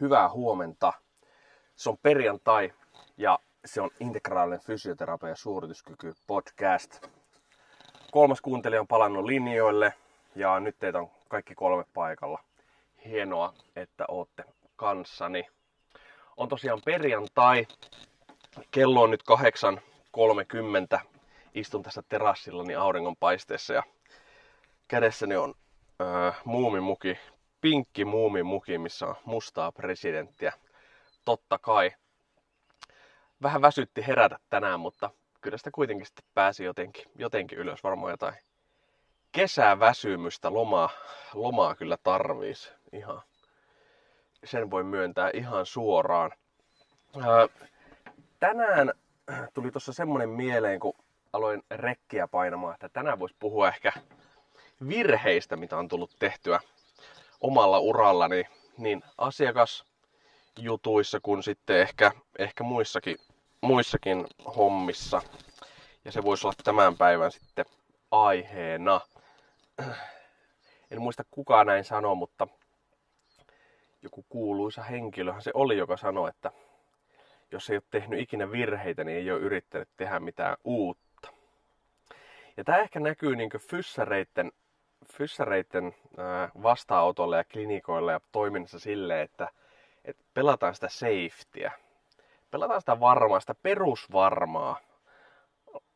Hyvää huomenta. Se on perjantai ja se on integraalinen fysioterapia ja suorituskyky podcast. Kolmas kuuntelija on palannut linjoille ja nyt teitä on kaikki kolme paikalla. Hienoa, että ootte kanssani. On tosiaan perjantai. Kello on nyt 8.30. Istun tässä terassillani auringonpaisteessa ja kädessäni on äh, muumimuki pinkki muumimuki, missä on mustaa presidenttiä. Totta kai. Vähän väsytti herätä tänään, mutta kyllä sitä kuitenkin sitten pääsi jotenkin, jotenkin ylös. Varmaan jotain kesäväsymystä, lomaa, lomaa kyllä tarviis. Ihan. Sen voi myöntää ihan suoraan. tänään tuli tuossa semmonen mieleen, kun aloin rekkiä painamaan, että tänään voisi puhua ehkä virheistä, mitä on tullut tehtyä omalla urallani niin asiakasjutuissa kuin sitten ehkä, ehkä muissakin, muissakin hommissa. Ja se voisi olla tämän päivän sitten aiheena. En muista kuka näin sanoi, mutta joku kuuluisa henkilöhän se oli, joka sanoi, että jos ei ole tehnyt ikinä virheitä, niin ei ole yrittänyt tehdä mitään uutta. Ja tämä ehkä näkyy niin fyssäreiden fyssareiden vastaanotolle ja klinikoille ja toiminnassa silleen, että, että pelataan sitä safetyä. Pelataan sitä varmaa, sitä perusvarmaa.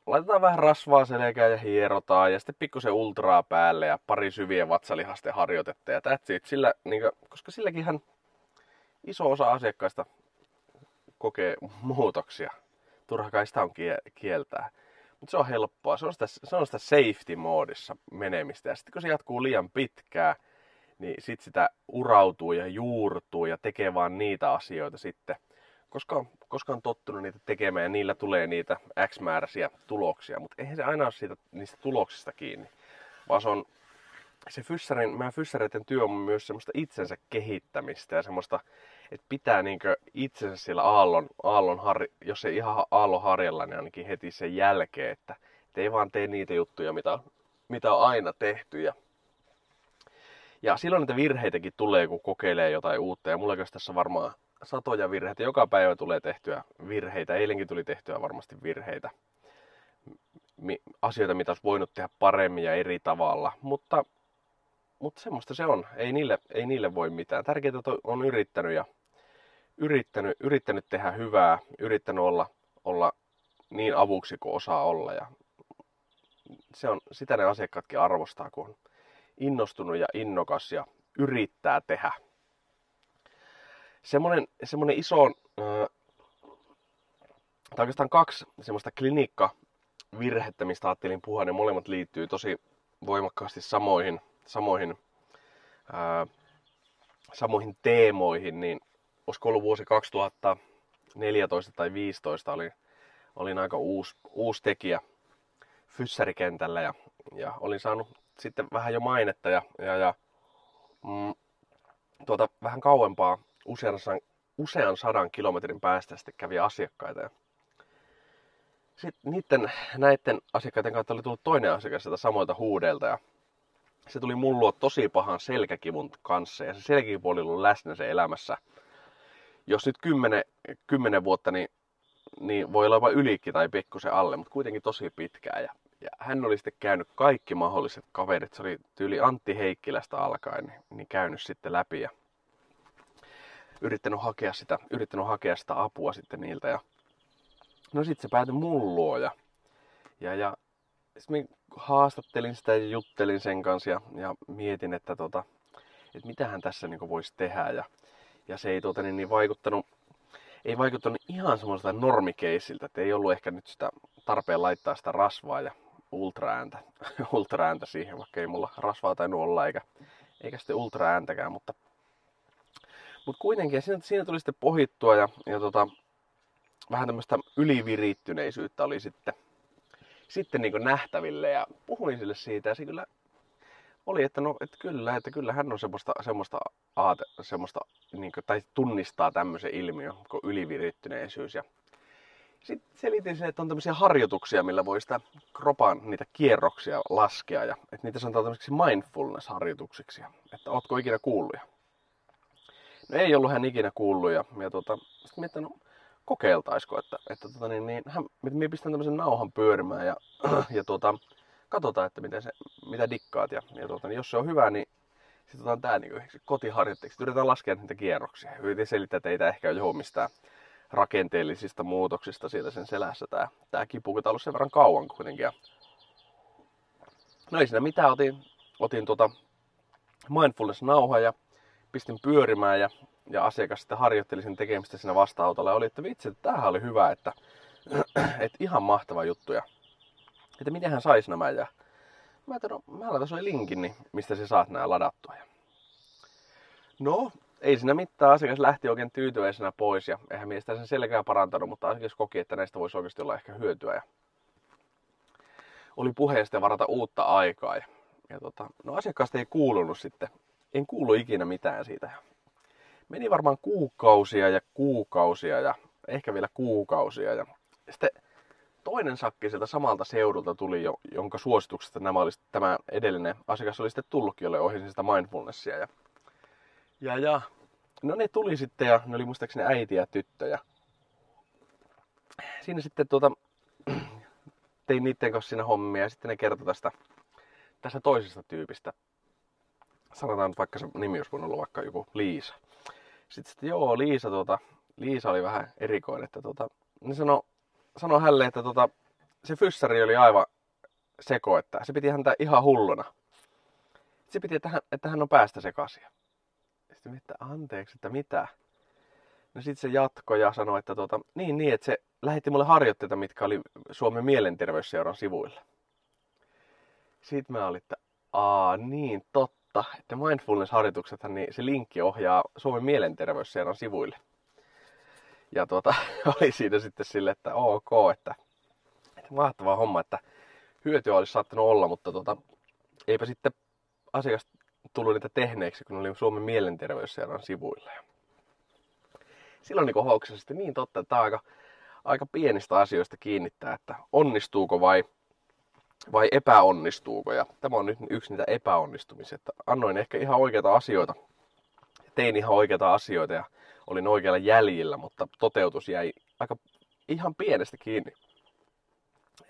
Laitetaan vähän rasvaa selkään ja hierotaan ja sitten pikkusen ultraa päälle ja pari syviä vatsalihasten harjoitetta ja that's it. Sillä, niin kuin, koska silläkin iso osa asiakkaista kokee muutoksia. Turha kai sitä on kieltää. Mutta se on helppoa. Se on sitä, se on sitä safety-moodissa menemistä. Ja sitten kun se jatkuu liian pitkään, niin sitten sitä urautuu ja juurtuu ja tekee vaan niitä asioita sitten. Koska, koska on tottunut niitä tekemään ja niillä tulee niitä X-määräisiä tuloksia. Mutta eihän se aina ole siitä, niistä tuloksista kiinni. Vaan se on se fyssarin, meidän fyssareiden työ on myös semmoista itsensä kehittämistä ja semmoista että pitää niinkö itsensä siellä aallon, aallon har, jos ei ihan aallon harjalla, niin ainakin heti sen jälkeen, että, että ei vaan tee niitä juttuja, mitä, mitä on aina tehty. Ja, ja silloin niitä virheitäkin tulee, kun kokeilee jotain uutta. Ja mulla tässä varmaan satoja virheitä. Joka päivä tulee tehtyä virheitä. Eilenkin tuli tehtyä varmasti virheitä. Asioita, mitä olisi voinut tehdä paremmin ja eri tavalla. Mutta, mutta semmoista se on. Ei niille, ei niille voi mitään. Tärkeintä on yrittänyt ja yrittänyt, yrittänyt tehdä hyvää, yrittänyt olla, olla niin avuksi kuin osaa olla. Ja se on, sitä ne asiakkaatkin arvostaa, kun on innostunut ja innokas ja yrittää tehdä. Semmoinen, semmoinen iso, äh, tai oikeastaan kaksi semmoista klinikkavirhettä, mistä ajattelin puhua, ne molemmat liittyy tosi voimakkaasti samoihin, samoihin, ää, samoihin teemoihin, niin olisiko ollut vuosi 2014 tai 2015, oli, olin aika uusi, uusi tekijä fyssarikentällä ja, ja olin saanut sitten vähän jo mainetta ja, ja, ja mm, tuota, vähän kauempaa usean, usean sadan kilometrin päästä sitten kävi asiakkaita. Ja sitten niiden, näiden asiakkaiden kautta oli tullut toinen asiakas sieltä samoilta huudelta ja se tuli mullua tosi pahan selkäkivun kanssa ja se selkäkivu oli ollut läsnä se elämässä – jos nyt kymmenen, kymmenen vuotta, niin, niin voi olla jopa ylikin tai pikkusen alle, mutta kuitenkin tosi pitkään. Ja, ja hän oli sitten käynyt kaikki mahdolliset kaverit, se oli tyyli Antti Heikkilästä alkaen, niin, niin käynyt sitten läpi ja yrittänyt hakea sitä, yrittänyt hakea sitä apua sitten niiltä. Ja, no sitten se päätyi mun luo ja, ja, ja sitten haastattelin sitä ja juttelin sen kanssa ja, ja mietin, että, tota, että mitä hän tässä niin voisi tehdä. Ja, ja se ei tuota, niin, niin vaikuttanut, ei vaikuttanut ihan semmoiselta normikeisiltä, että ei ollut ehkä nyt sitä tarpeen laittaa sitä rasvaa ja ultraääntä, ultraääntä siihen, vaikka ei mulla rasvaa tainnut olla eikä, eikä sitten ultraääntäkään, mutta, mutta kuitenkin siinä, siinä tuli sitten pohittua ja, ja tota, vähän tämmöistä ylivirittyneisyyttä oli sitten, sitten niin nähtäville ja puhuin sille siitä ja se kyllä oli, että no, että kyllä, että kyllä hän on semmoista, semmoista, aate, semmoista niin kuin, tai tunnistaa tämmöisen ilmiön kuin ylivirittyneisyys. Ja sitten selitin sen, että on tämmöisiä harjoituksia, millä voi sitä kropan niitä kierroksia laskea. Ja että niitä sanotaan tämmöisiksi mindfulness-harjoituksiksi. Että ootko ikinä kuullut? No ei ollut hän ikinä kuullut ja, ja tota, sitten mietin, no kokeiltaisiko, että, että tota, niin, niin, hän, minä pistän tämmöisen nauhan pyörimään ja, ja tota, katsotaan, että miten se, mitä dikkaat. Ja, ja tota, niin jos se on hyvä, niin sitten otetaan tää niin kotiharjoitteeksi. Yritetään laskea niitä kierroksia. Yritetään selittää, että ei tämä ehkä ole mistään rakenteellisista muutoksista siitä sen selässä. Tämä, tämä kipu, kun tämä on ollut sen verran kauan kuitenkin. Ja... No ei siinä mitään, otin, otin tota mindfulness-nauha ja pistin pyörimään ja, ja asiakas sitten harjoitteli sen tekemistä siinä vasta-autolla ja oli, että vitsi, että tämähän oli hyvä, että, että ihan mahtava juttu ja että miten hän saisi nämä ja mä ajattelin, no, mä laitan sulle linkin, niin mistä sä saat nämä ladattua. No, ei siinä mitään. Asiakas lähti oikein tyytyväisenä pois ja eihän miestä sen selkää parantanut, mutta asiakas koki, että näistä voisi oikeasti olla ehkä hyötyä. Ja oli puheesta varata uutta aikaa. Ja, ja tota, no asiakkaasta ei kuulunut sitten. En kuulu ikinä mitään siitä. Meni varmaan kuukausia ja kuukausia ja ehkä vielä kuukausia. Ja sitten toinen sakki sieltä samalta seudulta tuli, jo, jonka suosituksesta nämä olisi, tämä edellinen asiakas oli sitten tullutkin, jolle ohjasin sitä mindfulnessia. Ja, ja, ja no ne tuli sitten ja ne oli muistaakseni äiti ja tyttö. Ja siinä sitten tuota, tein niiden kanssa siinä hommia ja sitten ne kertoi tästä, tästä toisesta tyypistä. Sanotaan nyt vaikka se nimi olisi voinut olla vaikka joku Liisa. Sitten, sitten joo, Liisa, tuota, Liisa oli vähän erikoinen, että tuota, ne sanoi sanoi hänelle, että tota, se fyssari oli aivan seko, että se piti häntä ihan hulluna. Se piti, että hän, että hän on päästä sekaisin. Sitten että anteeksi, että mitä? No sitten se jatkoi ja sanoi, että tota, niin, niin, että se lähetti mulle harjoitteita, mitkä oli Suomen mielenterveysseuran sivuilla. Sitten mä olin, että aa niin, totta, että mindfulness-harjoituksethan, niin se linkki ohjaa Suomen mielenterveysseuran sivuille. Ja tuota, oli siinä sitten sille, että ok, että, että mahtava homma, että hyötyä olisi saattanut olla, mutta tuota, eipä sitten asiakas tullut niitä tehneeksi, kun oli Suomen mielenterveysseuran sivuilla. Silloin niin hoksasi sitten niin totta, että tämä aika, aika pienistä asioista kiinnittää, että onnistuuko vai, vai epäonnistuuko. Ja tämä on nyt yksi niitä epäonnistumisia, että annoin ehkä ihan oikeita asioita, tein ihan oikeita asioita ja olin oikealla jäljillä, mutta toteutus jäi aika ihan pienestä kiinni.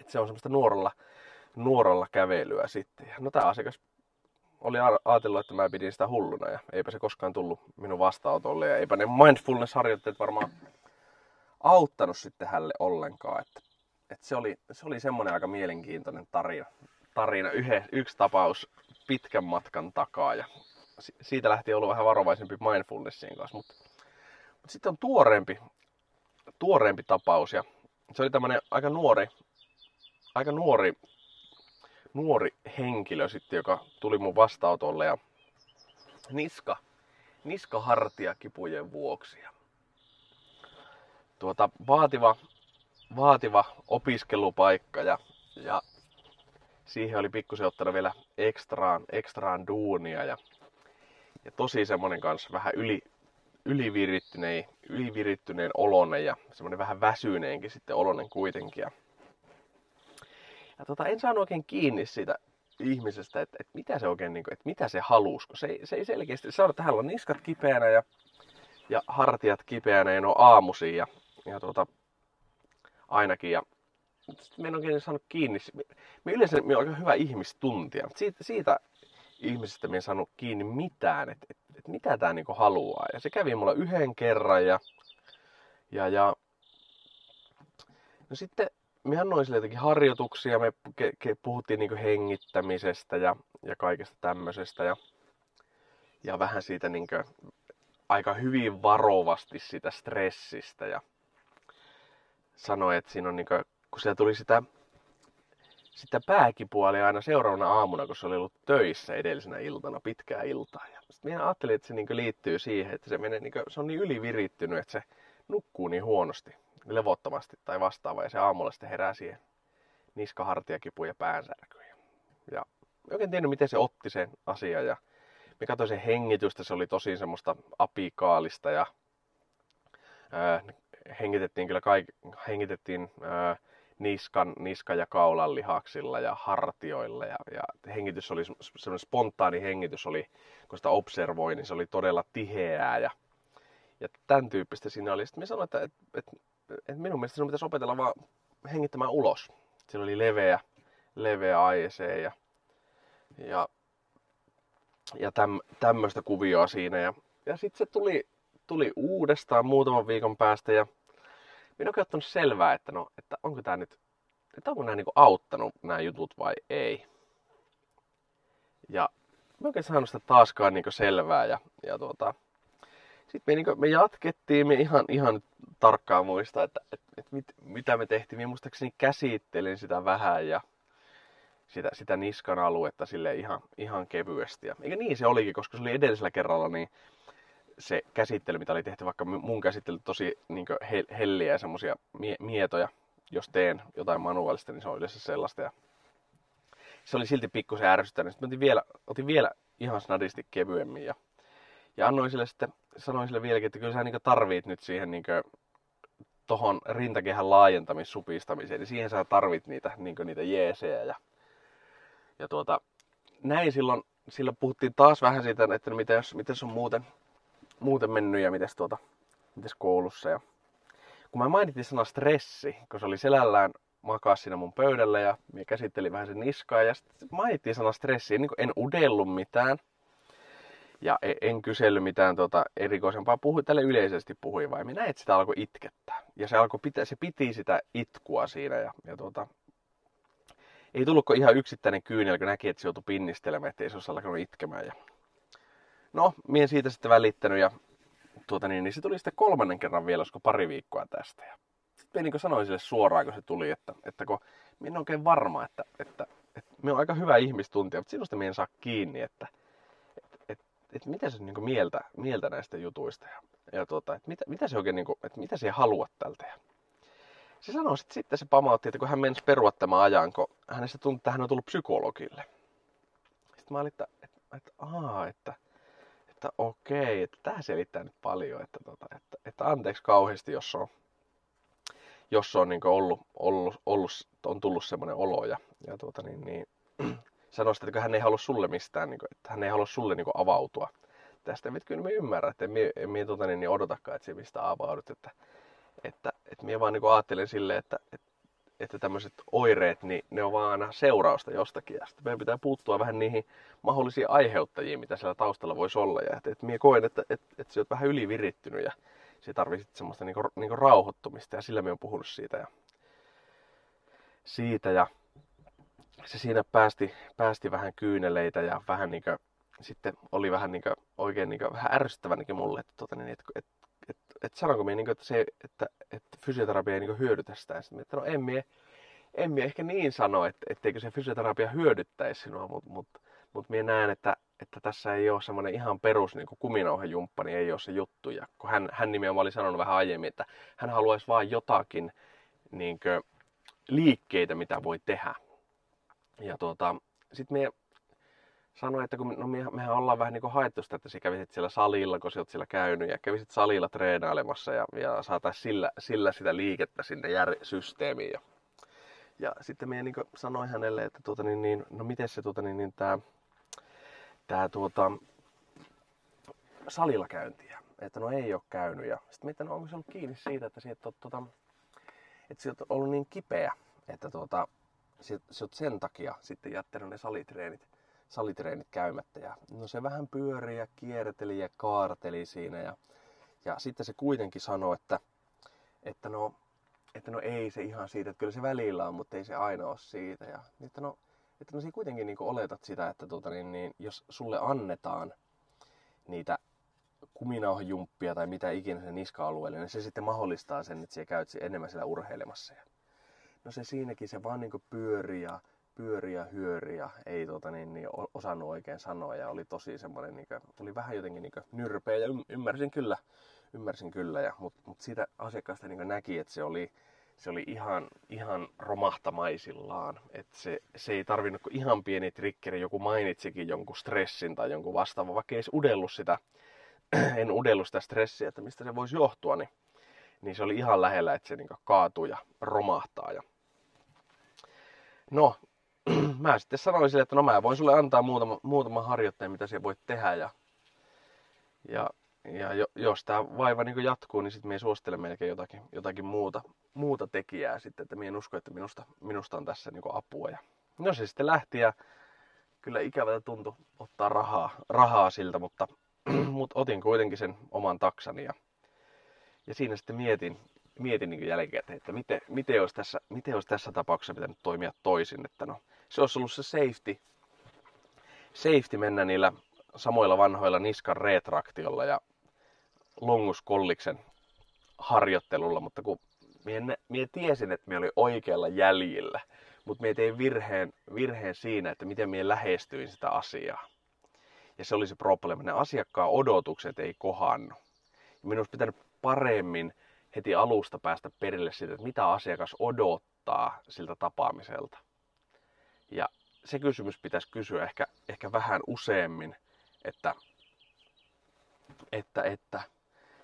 Et se on semmoista nuoralla, nuoralla kävelyä sitten. No tämä asiakas oli ajatellut, että mä pidin sitä hulluna ja eipä se koskaan tullut minun vastaanotolle ja eipä ne mindfulness-harjoitteet varmaan auttanut sitten hälle ollenkaan. Että, että se, oli, se oli semmoinen aika mielenkiintoinen tarina. tarina yhe, yksi tapaus pitkän matkan takaa ja siitä lähti ollut vähän varovaisempi mindfulnessin kanssa, mutta sitten on tuoreempi, tuoreempi tapaus ja se oli tämmöinen aika nuori, aika nuori, nuori henkilö sitten, joka tuli mun vastaanotolle ja niska, niskahartia kipujen vuoksi. Ja tuota, vaativa, vaativa opiskelupaikka ja, ja siihen oli pikkusen ottanut vielä ekstraan, ekstraan duunia ja, ja tosi semmonen kanssa vähän yli, ylivirittyneen, ylivirittyneen olonen ja semmoinen vähän väsyneenkin sitten olonen kuitenkin. Ja, ja tota, en saanut oikein kiinni siitä ihmisestä, että, että mitä se oikein, niin kuin, että mitä se halusi, kun se, se ei selkeästi sano, että on niskat kipeänä ja, ja hartiat kipeänä ja ne on aamusi ja, ja tota, ainakin. Ja, me en oikein saanut kiinni. Me yleensä me on aika hyvä ihmistuntia, mutta siitä, siitä ihmisestä me en saanut kiinni mitään, että et, et mitä tämä niinku haluaa. Ja se kävi mulla yhden kerran ja, ja, ja no sitten me annoin sille jotenkin harjoituksia, me ke, ke, puhuttiin niinku hengittämisestä ja, ja kaikesta tämmöisestä ja, ja vähän siitä niinku aika hyvin varovasti sitä stressistä ja sanoi, että siinä on niinku, kun siellä tuli sitä sitä pääkipua oli aina seuraavana aamuna, kun se oli ollut töissä edellisenä iltana pitkää iltaa. Ja sitten minä ajattelin, että se niin liittyy siihen, että se, menee, niin kuin, se on niin ylivirittynyt, että se nukkuu niin huonosti, levottomasti tai vastaava. Ja se aamulla sitten herää siihen niskahartiakipuun ja päänsärkyyn. Ja oikein tiennyt, miten se otti sen asian. Ja me katsoin sen hengitystä, se oli tosi semmoista apikaalista ja ää, hengitettiin kyllä kaik, hengitettiin ää, niskan, niska- ja kaulan lihaksilla ja hartioilla. Ja, ja hengitys oli semmoinen spontaani hengitys, oli, kun sitä observoi, niin se oli todella tiheää ja, Ja tämän tyyppistä siinä oli. Sitten sanoin, että, että, että, että minun mielestä sinun pitäisi opetella vaan hengittämään ulos. Siellä oli leveä, leveä AEC ja, ja, ja täm, tämmöistä kuvioa siinä. Ja, ja sitten se tuli, tuli uudestaan muutaman viikon päästä ja minä olen ottanut selvää, että, no, että onko tämä nyt, että onko nämä niinku auttanut nämä jutut vai ei. Ja mä oikein saanut sitä taaskaan niinku selvää ja, ja tuota, sitten me, niinku, me jatkettiin, me ihan, ihan tarkkaan muista, että, että, että mit, mitä me tehtiin. Minä muistaakseni käsittelin sitä vähän ja sitä, sitä niskan aluetta sille ihan, ihan kevyesti. Ja, eikä niin se olikin, koska se oli edellisellä kerralla, niin se käsittely, mitä oli tehty, vaikka mun käsittely tosi niin helliä ja semmoisia mie- mietoja, jos teen jotain manuaalista, niin se on yleensä sellaista. Ja se oli silti pikkusen ärsyttänyt. Sitten otin vielä, otin vielä ihan snadisti kevyemmin ja, ja annoin sille sitten, sanoin sille vieläkin, että kyllä sä niin tarvit nyt siihen niin tohon rintakehän laajentamissupistamiseen, niin siihen sä tarvit niitä, niin niitä jeesejä. Ja, ja tuota, näin silloin, silloin puhuttiin taas vähän siitä, että miten, jos, miten on muuten muuten mennyt ja mites, tuota, mites koulussa. Ja kun mä mainitsin sana stressi, kun se oli selällään makaa siinä mun pöydällä ja mä käsittelin vähän sen niskaa ja sitten mainittiin sana stressi, niin en udellut mitään ja e- en kysellyt mitään tota erikoisempaa, puhui tälle yleisesti puhui vai minä et sitä alkoi itkettää. Ja se, alkoi pitä, se piti sitä itkua siinä ja, ja tuota, ei tullutko ihan yksittäinen kyynel, kun näki, että se joutui pinnistelemään, ettei se olisi alkanut itkemään. Ja No, mien siitä sitten välittänyt ja tuota niin, niin se tuli sitten kolmannen kerran vielä, olisiko pari viikkoa tästä. Ja sitten niin sanoin sille suoraan, kun se tuli, että, että kun minä oikein varma, että, että, että me on aika hyvä ihmistuntija, mutta sinusta minä en saa kiinni, että, että, että, että mitä se niin mieltä, mieltä näistä jutuista ja, ja tuota, että mitä, mitä se oikein, niin kuin, että mitä se haluat tältä. Ja se sanoi sitten, sitten se pamautti, että kun hän menisi perua tämän ajan, kun hänestä tuntui, että hän on tullut psykologille. Sitten mä olin, että, että, että, aa, että, että okei, että tämä selittää nyt paljon, että, tota, että, että anteeksi kauheasti, jos on, jos on niin ollut, ollut, ollut, on tullut semmoinen olo ja, ja tuota, niin, niin, sanoi että hän ei halua sulle mistään, niin kuin, että hän ei halua sulle niin kuin, avautua tästä. Että kyllä me ymmärrän, että en minä tuota, niin, niin odotakaan, että se mistä avaudut. Että, että, että minä vaan niin ajattelen silleen, että, että että tämmöiset oireet, niin ne on vaan aina seurausta jostakin. Ja sitten meidän pitää puuttua vähän niihin mahdollisiin aiheuttajiin, mitä siellä taustalla voisi olla. Ja että, että minä koen, että, että, että, sä oot vähän ylivirittynyt ja se tarvitset semmoista niinku, niinku rauhoittumista. Ja sillä me on puhunut siitä. Ja, siitä ja se siinä päästi, päästi vähän kyyneleitä ja vähän niinku, sitten oli vähän niinku, oikein niinku, vähän ärsyttävä niinku mulle, että, tota, niin, että, että että sanonko minä, niin että, se, että, että fysioterapia ei niin hyödytä sitä. Ja sitten että no en en minä ehkä niin sano, että, etteikö se fysioterapia hyödyttäisi sinua, mutta mut, mut minä näen, että, että tässä ei ole semmoinen ihan perus niin kuminauhajumppa, niin ei ole se juttu. Ja kun hän, hän nimenomaan oli sanonut vähän aiemmin, että hän haluaisi vain jotakin niin kuin, liikkeitä, mitä voi tehdä. Ja tuota, sitten minä sanoi, että kun no me, mehän ollaan vähän niin kuin haettu sitä, että sä kävisit siellä salilla, kun sä oot siellä käynyt ja kävisit salilla treenailemassa ja, ja saataisiin sillä, sillä sitä liikettä sinne jär, systeemiin. Ja, ja sitten me niin sanoin hänelle, että tuota, niin, niin, no miten se tuota, niin, niin, tää, tää, tuota, salilla käyntiä. Että no ei ole käynyt. Ja sitten mietin, no onko se ollut kiinni siitä, että et ole, tuota, että oot ollut niin kipeä, että tuota, sä oot sen takia sitten jättänyt ne salitreenit salitreenit käymättä. Ja no se vähän pyöri ja kierteli ja kaarteli siinä ja, ja sitten se kuitenkin sanoi, että, että, no, että no ei se ihan siitä, että kyllä se välillä on, mutta ei se aina ole siitä. Ja että no, että no siinä kuitenkin niin oletat sitä, että tuota, niin, niin, jos sulle annetaan niitä kuminauhajumppia tai mitä ikinä se niska-alueelle, niin se sitten mahdollistaa sen, että sä käyt enemmän siellä urheilemassa. Ja no se siinäkin se vaan niin pyörii ja pyöri ja hyöri ja ei tota, niin, niin, osannut oikein sanoa ja oli tosi semmoinen, niin kuin, oli vähän jotenkin niin nyrpeä ja ymmärsin kyllä, ymmärsin kyllä, ja, mutta mut siitä asiakkaasta niin näki, että se oli, se oli ihan, ihan romahtamaisillaan. Että se, se ei tarvinnut kuin ihan pieni trikkeri, joku mainitsikin jonkun stressin tai jonkun vastaavan, vaikka ei edes sitä, en udellut sitä stressiä, että mistä se voisi johtua, niin, niin se oli ihan lähellä, että se niin kaatuu ja romahtaa. Ja... No, mä sitten sanoin sille, että no mä voin sulle antaa muutama, muutama harjoitteen, mitä siellä voit tehdä. Ja, ja ja jo, jos tämä vaiva niin jatkuu, niin sitten me suosittele melkein jotakin, jotakin muuta, muuta tekijää sitten, että minä en usko, että minusta, minusta on tässä niin apua. Ja no se sitten lähti ja kyllä ikävältä tuntui ottaa rahaa, rahaa siltä, mutta, mutta otin kuitenkin sen oman taksani ja, ja siinä sitten mietin, mietin niin jälkikäteen, että miten, miten, olisi tässä, miten olisi tässä tapauksessa pitänyt toimia toisin, että no, se olisi ollut se safety, safety mennä niillä samoilla vanhoilla niskan retraktiolla ja Longus Kolliksen harjoittelulla, mutta kun mie tiesin, että mie oli oikealla jäljillä, mutta mie tein virheen, virheen siinä, että miten mie lähestyin sitä asiaa. Ja se oli se probleema. Ne asiakkaan odotukset ei kohannu. Ja minun olisi pitänyt paremmin heti alusta päästä perille siitä, että mitä asiakas odottaa siltä tapaamiselta. Ja se kysymys pitäisi kysyä ehkä, ehkä vähän useammin, että, että, että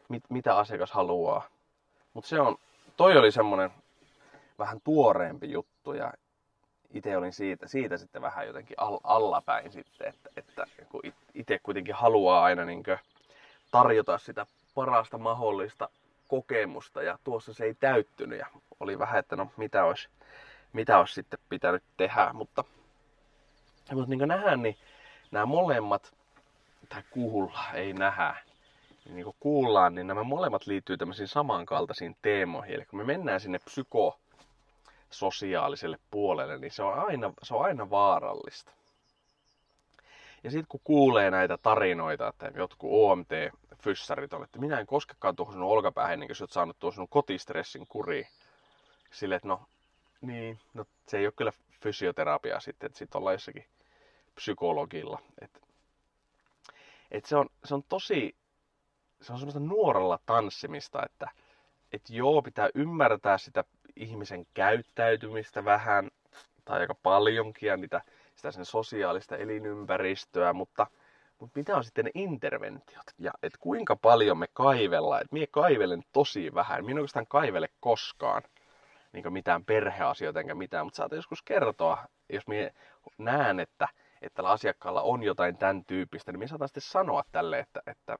mit, mitä asiakas haluaa. Mutta se on, toi oli semmonen vähän tuoreempi juttu ja itse olin siitä, siitä sitten vähän jotenkin all, allapäin sitten, että, että kun itse kuitenkin haluaa aina niin tarjota sitä parasta mahdollista kokemusta ja tuossa se ei täyttynyt ja oli vähän, että no mitä olisi, mitä olisi sitten pitänyt tehdä, mutta, mutta niin kuin nähdään, niin nämä molemmat, tai kuulla, ei nähdä, niin kuin kuullaan, niin nämä molemmat liittyy tämmöisiin samankaltaisiin teemoihin. Eli kun me mennään sinne psykososiaaliselle puolelle, niin se on aina, se on aina vaarallista. Ja sitten kun kuulee näitä tarinoita, että jotkut OMT-fyssarit on, että minä en koskekaan tuohon sinun olkapäähän ennen kuin sä oot saanut tuon sinun kotistressin kuriin. Sille, että no, niin, no se ei ole kyllä fysioterapiaa sitten, että sitten ollaan jossakin psykologilla. Et, et se, on, se on tosi se on semmoista nuorella tanssimista, että, että joo, pitää ymmärtää sitä ihmisen käyttäytymistä vähän, tai aika paljonkin, ja niitä, sitä sen sosiaalista elinympäristöä, mutta, mutta mitä on sitten ne interventiot? Ja et kuinka paljon me kaivellaan? Et mie kaivelen tosi vähän. Minä oikeastaan kaivele koskaan niin mitään perheasioita enkä mitään, mutta saat joskus kertoa, jos minä näen, että, että tällä asiakkaalla on jotain tämän tyyppistä, niin minä saatan sitten sanoa tälle, että, että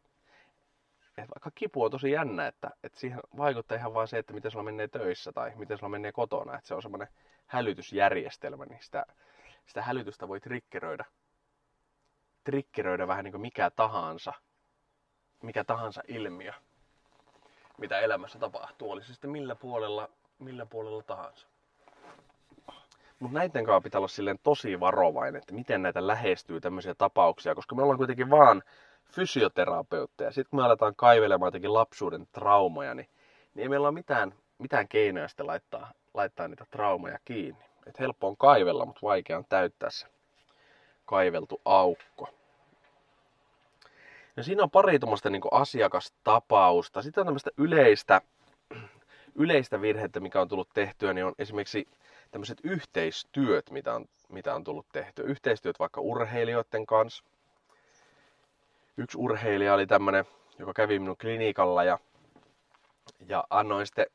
että vaikka kipu on tosi jännä, että, että siihen vaikuttaa ihan vain se, että miten sulla menee töissä tai miten sulla menee kotona. Että se on semmoinen hälytysjärjestelmä, niin sitä, sitä hälytystä voi triggeröidä, triggeröidä vähän niin kuin mikä tahansa, mikä tahansa ilmiö, mitä elämässä tapahtuu. Oli se sitten millä puolella, millä puolella tahansa. Mutta näiden kanssa pitää olla silleen tosi varovainen, että miten näitä lähestyy tämmöisiä tapauksia, koska me ollaan kuitenkin vaan fysioterapeutteja. Sitten kun me aletaan kaivelemaan jotenkin lapsuuden traumoja, niin, niin ei meillä ole mitään, mitään keinoja sitten laittaa, laittaa niitä traumoja kiinni. Et helppo on kaivella, mutta vaikea on täyttää se kaiveltu aukko. Ja siinä on pari tuommoista niin asiakastapausta. Sitten on tämmöistä yleistä, yleistä virhettä, mikä on tullut tehtyä, niin on esimerkiksi tämmöiset yhteistyöt, mitä on, mitä on tullut tehtyä. Yhteistyöt vaikka urheilijoiden kanssa – yksi urheilija oli tämmönen, joka kävi minun klinikalla ja, ja annoin sitten,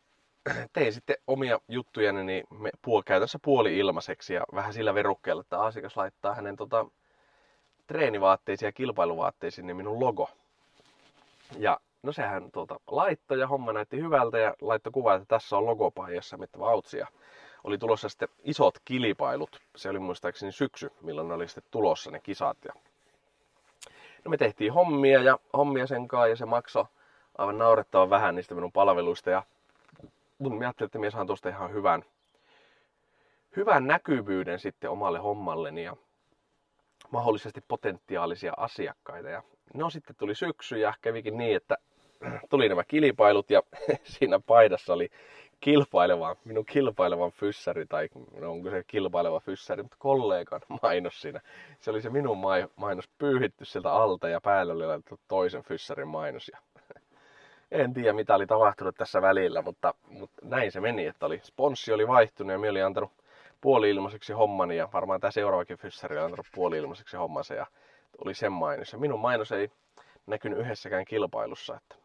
tein sitten omia juttujani niin me, puol, käytännössä puoli ilmaiseksi ja vähän sillä verukkeella, että asiakas laittaa hänen tota, treenivaatteisiin ja kilpailuvaatteisiin niin minun logo. Ja no sehän tuota, laittoi ja homma näytti hyvältä ja laittoi kuva, että tässä on logopahjassa mitä vautsia. Oli tulossa sitten isot kilpailut. Se oli muistaakseni syksy, milloin ne oli sitten tulossa ne kisat. Ja No me tehtiin hommia ja hommia sen kanssa ja se maksoi aivan naurettavan vähän niistä minun palveluista. Ja mun ajattelin, että minä saan tuosta ihan hyvän, hyvän näkyvyyden sitten omalle hommalleni ja mahdollisesti potentiaalisia asiakkaita. Ja no sitten tuli syksy ja kävikin niin, että tuli nämä kilpailut ja siinä paidassa oli kilpaileva, minun kilpailevan fyssäri, tai no onko se kilpaileva fyssäri, mutta kollegan mainos siinä. Se oli se minun mainos pyyhitty sieltä alta ja päälle oli laitettu toisen fyssärin mainos. Ja en tiedä mitä oli tapahtunut tässä välillä, mutta, mutta näin se meni, että oli, sponssi oli vaihtunut ja minä olin antanut puoli-ilmaiseksi hommani ja varmaan tämä seuraavakin fyssäri oli antanut puoli-ilmaiseksi hommansa ja oli sen mainos. Ja minun mainos ei näkynyt yhdessäkään kilpailussa, että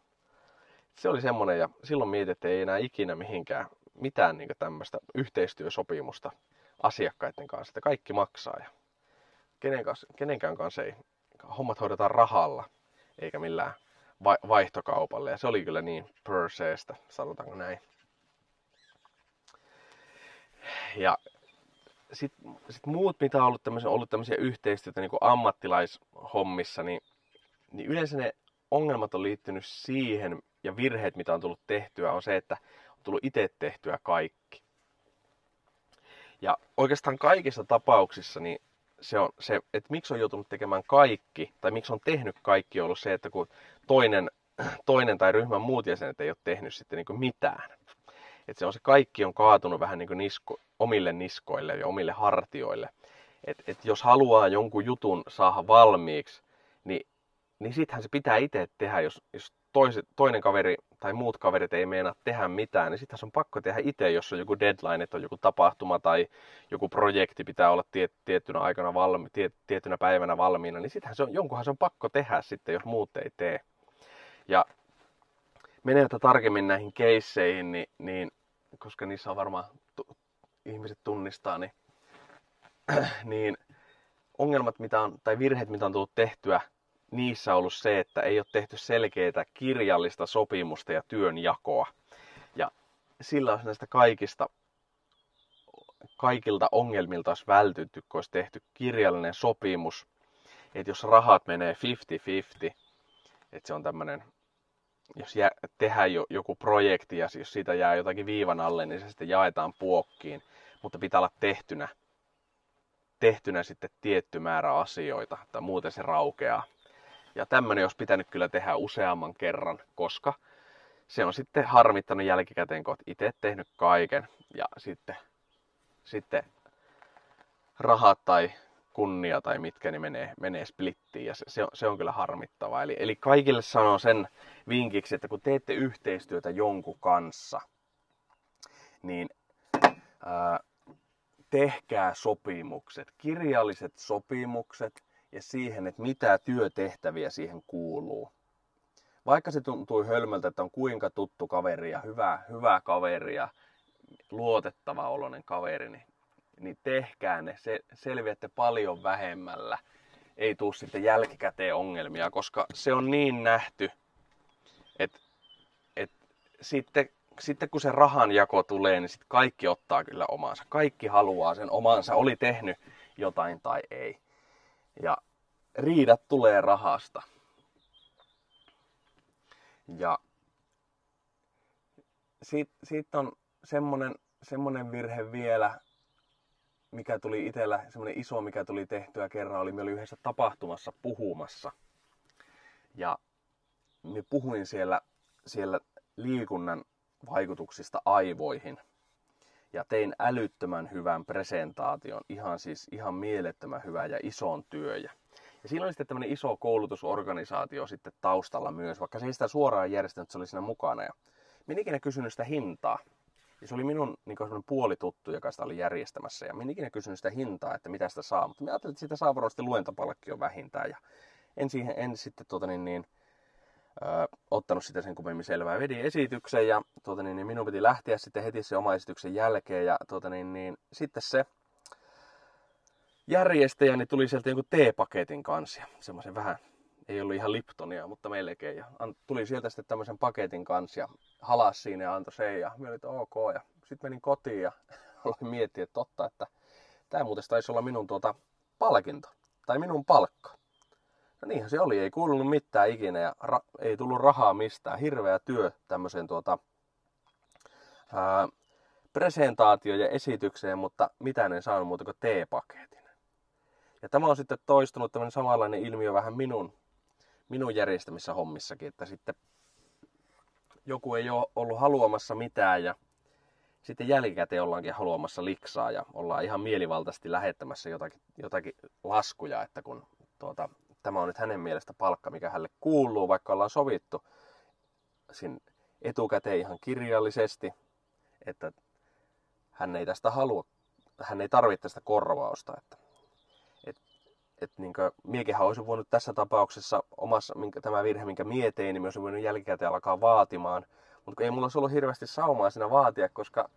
se oli semmoinen, ja silloin mietin, että ei enää ikinä mihinkään mitään niin tämmöistä yhteistyösopimusta asiakkaiden kanssa, että kaikki maksaa ja kenen kanssa, kenenkään kanssa ei, hommat hoidetaan rahalla eikä millään va- vaihtokaupalle. Ja se oli kyllä niin perseestä, sanotaanko näin. Ja sitten sit muut, mitä on ollut tämmöisiä, ollut tämmöisiä yhteistyötä niin ammattilaishommissa, niin, niin yleensä ne ongelmat on liittynyt siihen, ja virheet, mitä on tullut tehtyä, on se, että on tullut itse tehtyä kaikki. Ja oikeastaan kaikissa tapauksissa niin se on se, että miksi on joutunut tekemään kaikki, tai miksi on tehnyt kaikki, on ollut se, että kun toinen, toinen tai ryhmän muut jäsenet ei ole tehnyt sitten niin mitään. Että se on se kaikki on kaatunut vähän niin kuin nisko, omille niskoille ja omille hartioille. Että et jos haluaa jonkun jutun saada valmiiksi, niin, niin sittenhän se pitää itse tehdä, jos, jos toiset, toinen kaveri tai muut kaverit ei meinaa tehdä mitään, niin sittenhän se on pakko tehdä itse, jos on joku deadline, että on joku tapahtuma tai joku projekti pitää olla tiet, tiettynä aikana valmi, tiet, tiettynä päivänä valmiina, niin sittenhän se on, jonkunhan se on pakko tehdä sitten, jos muut ei tee. Ja menemättä tarkemmin näihin keisseihin, niin, niin koska niissä on varmaan tu- ihmiset tunnistaa, niin, niin ongelmat mitä on, tai virheet, mitä on tullut tehtyä niissä ollut se, että ei ole tehty selkeää kirjallista sopimusta ja työnjakoa. Ja sillä olisi näistä kaikista, kaikilta ongelmilta olisi vältytty, kun olisi tehty kirjallinen sopimus, että jos rahat menee 50-50, että se on tämmöinen, jos jä, tehdään jo, joku projekti ja jos siitä jää jotakin viivan alle, niin se sitten jaetaan puokkiin, mutta pitää olla tehtynä, tehtynä sitten tietty määrä asioita, että muuten se raukeaa. Ja tämmöinen olisi pitänyt kyllä tehdä useamman kerran, koska se on sitten harmittanut jälkikäteen, kun itse tehnyt kaiken. Ja sitten, sitten rahat tai kunnia tai mitkä, niin menee, menee splittiin. Ja se, se, on, se on kyllä harmittavaa. Eli, eli kaikille sanoo sen vinkiksi, että kun teette yhteistyötä jonkun kanssa, niin ää, tehkää sopimukset, kirjalliset sopimukset, ja siihen, että mitä työtehtäviä siihen kuuluu. Vaikka se tuntuu hölmöltä, että on kuinka tuttu kaveri ja hyvä, hyvä kaveri ja luotettava oloinen kaveri, niin, niin tehkää ne. Se, selviätte paljon vähemmällä. Ei tuu sitten jälkikäteen ongelmia, koska se on niin nähty, että, että sitten, sitten kun se rahanjako tulee, niin sitten kaikki ottaa kyllä omansa. Kaikki haluaa sen omansa, oli tehnyt jotain tai ei. Ja riidat tulee rahasta. Ja sitten sit on semmonen, semmonen virhe vielä, mikä tuli itsellä, semmonen iso, mikä tuli tehtyä kerran, oli, me oli yhdessä tapahtumassa puhumassa. Ja me puhuin siellä, siellä liikunnan vaikutuksista aivoihin. Ja tein älyttömän hyvän presentaation, ihan siis ihan mielettömän hyvä ja ison työ. Ja siinä oli sitten tämmöinen iso koulutusorganisaatio sitten taustalla myös, vaikka se ei sitä suoraan järjestänyt, se oli siinä mukana. Ja minä ikinä kysynyt sitä hintaa. Ja se oli minun niin puolituttu, joka sitä oli järjestämässä. Ja minä ikinä kysynyt sitä hintaa, että mitä sitä saa. Mutta minä ajattelin, että siitä saa varmasti luentopalkkio vähintään. Ja en, siihen, en sitten tuota, niin, niin, ö, ottanut sitä sen kummemmin selvää. Vedin esityksen ja tuota, niin, niin, minun piti lähteä sitten heti se oma esityksen jälkeen. Ja tuota, niin, niin, sitten se järjestäjä niin tuli sieltä jonkun teepaketin kanssa. Semmoisen vähän, ei ollut ihan Liptonia, mutta melkein. Ja tuli sieltä sitten tämmöisen paketin kanssa ja halas siinä ja antoi sen ja minä olin, ok. Ja sitten menin kotiin ja aloin miettiä, että totta, että tämä muuten taisi olla minun tuota palkinto tai minun palkka. No niinhän se oli, ei kuulunut mitään ikinä ja ra- ei tullut rahaa mistään. Hirveä työ tämmöiseen tuota, ää, presentaatio ja esitykseen, mutta mitä en saanut muuta kuin teepaketin. Ja tämä on sitten toistunut tämmöinen samanlainen ilmiö vähän minun, minun järjestämissä hommissakin, että sitten joku ei ole ollut haluamassa mitään ja sitten jälkikäteen ollaankin haluamassa liksaa ja ollaan ihan mielivaltaisesti lähettämässä jotakin, jotakin laskuja, että kun tuota, tämä on nyt hänen mielestä palkka, mikä hänelle kuuluu, vaikka ollaan sovittu sin etukäteen ihan kirjallisesti, että hän ei tästä halua, hän ei tarvitse tästä korvausta, että että niin miekehän olisi voinut tässä tapauksessa omassa, minkä, tämä virhe, minkä mie tein, niin olisi voinut jälkikäteen alkaa vaatimaan. Mutta ei mulla olisi ollut hirveästi saumaa siinä vaatia, koska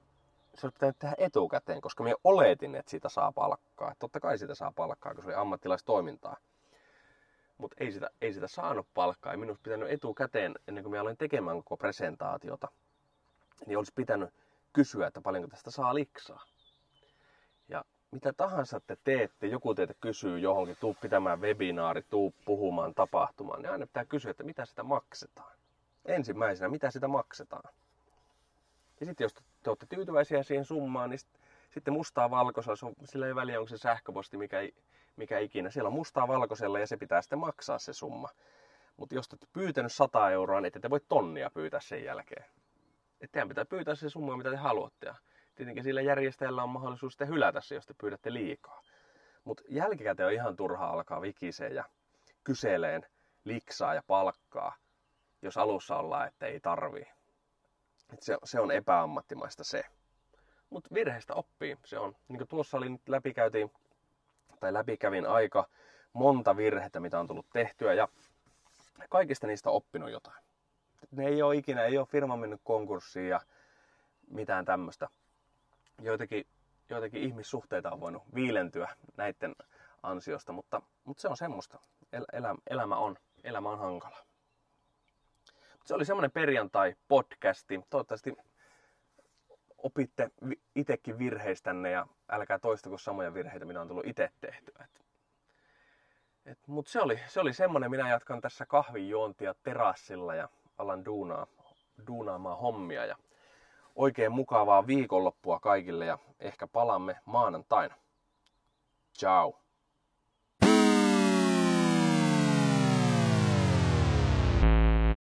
se olisi pitänyt tehdä etukäteen, koska minä oletin, että siitä saa palkkaa. Totta kai siitä saa palkkaa, koska se oli ammattilaistoimintaa. Mutta ei sitä, ei sitä saanut palkkaa. Ei minun olisi pitänyt etukäteen, ennen kuin minä aloin tekemään koko presentaatiota, niin olisi pitänyt kysyä, että paljonko tästä saa liksaa. Ja mitä tahansa te teette, joku teitä kysyy johonkin, tuu pitämään webinaari, tuu puhumaan tapahtumaan, niin aina pitää kysyä, että mitä sitä maksetaan. Ensimmäisenä, mitä sitä maksetaan. Ja sitten jos te olette tyytyväisiä siihen summaan, niin sitten mustaa valkoisella, sillä ei väliä onko se sähköposti, mikä, mikä ikinä. Siellä on mustaa valkoisella ja se pitää sitten maksaa se summa. Mutta jos te olette pyytänyt 100 euroa, niin ette te voi tonnia pyytää sen jälkeen. Että teidän pitää pyytää se summa, mitä te haluatte. Ja tietenkin sillä järjestäjällä on mahdollisuus sitten hylätä se, jos te pyydätte liikaa. Mutta jälkikäteen on ihan turha alkaa vikiseen ja kyseleen liksaa ja palkkaa, jos alussa ollaan, että ei tarvii. Et se, se on epäammattimaista se. Mutta virheistä oppii. Se on, niin kuin tuossa oli nyt läpikäytiin, tai läpikävin aika monta virhettä, mitä on tullut tehtyä, ja kaikista niistä oppinut jotain. Ne ei ole ikinä, ei ole firma mennyt konkurssiin ja mitään tämmöistä. Joitakin, joitakin ihmissuhteita on voinut viilentyä näiden ansiosta, mutta, mutta se on semmoista. El, elä, elämä on, elämä on hankala. Se oli semmoinen perjantai-podcasti. Toivottavasti opitte itsekin virheistänne ja älkää toistako samoja virheitä, mitä on tullut itse tehtyä. Mutta se oli, se oli semmoinen, minä jatkan tässä kahvinjuontia terassilla ja alan duunaa, duunaamaan hommia. Ja oikein mukavaa viikonloppua kaikille ja ehkä palamme maanantaina. Ciao!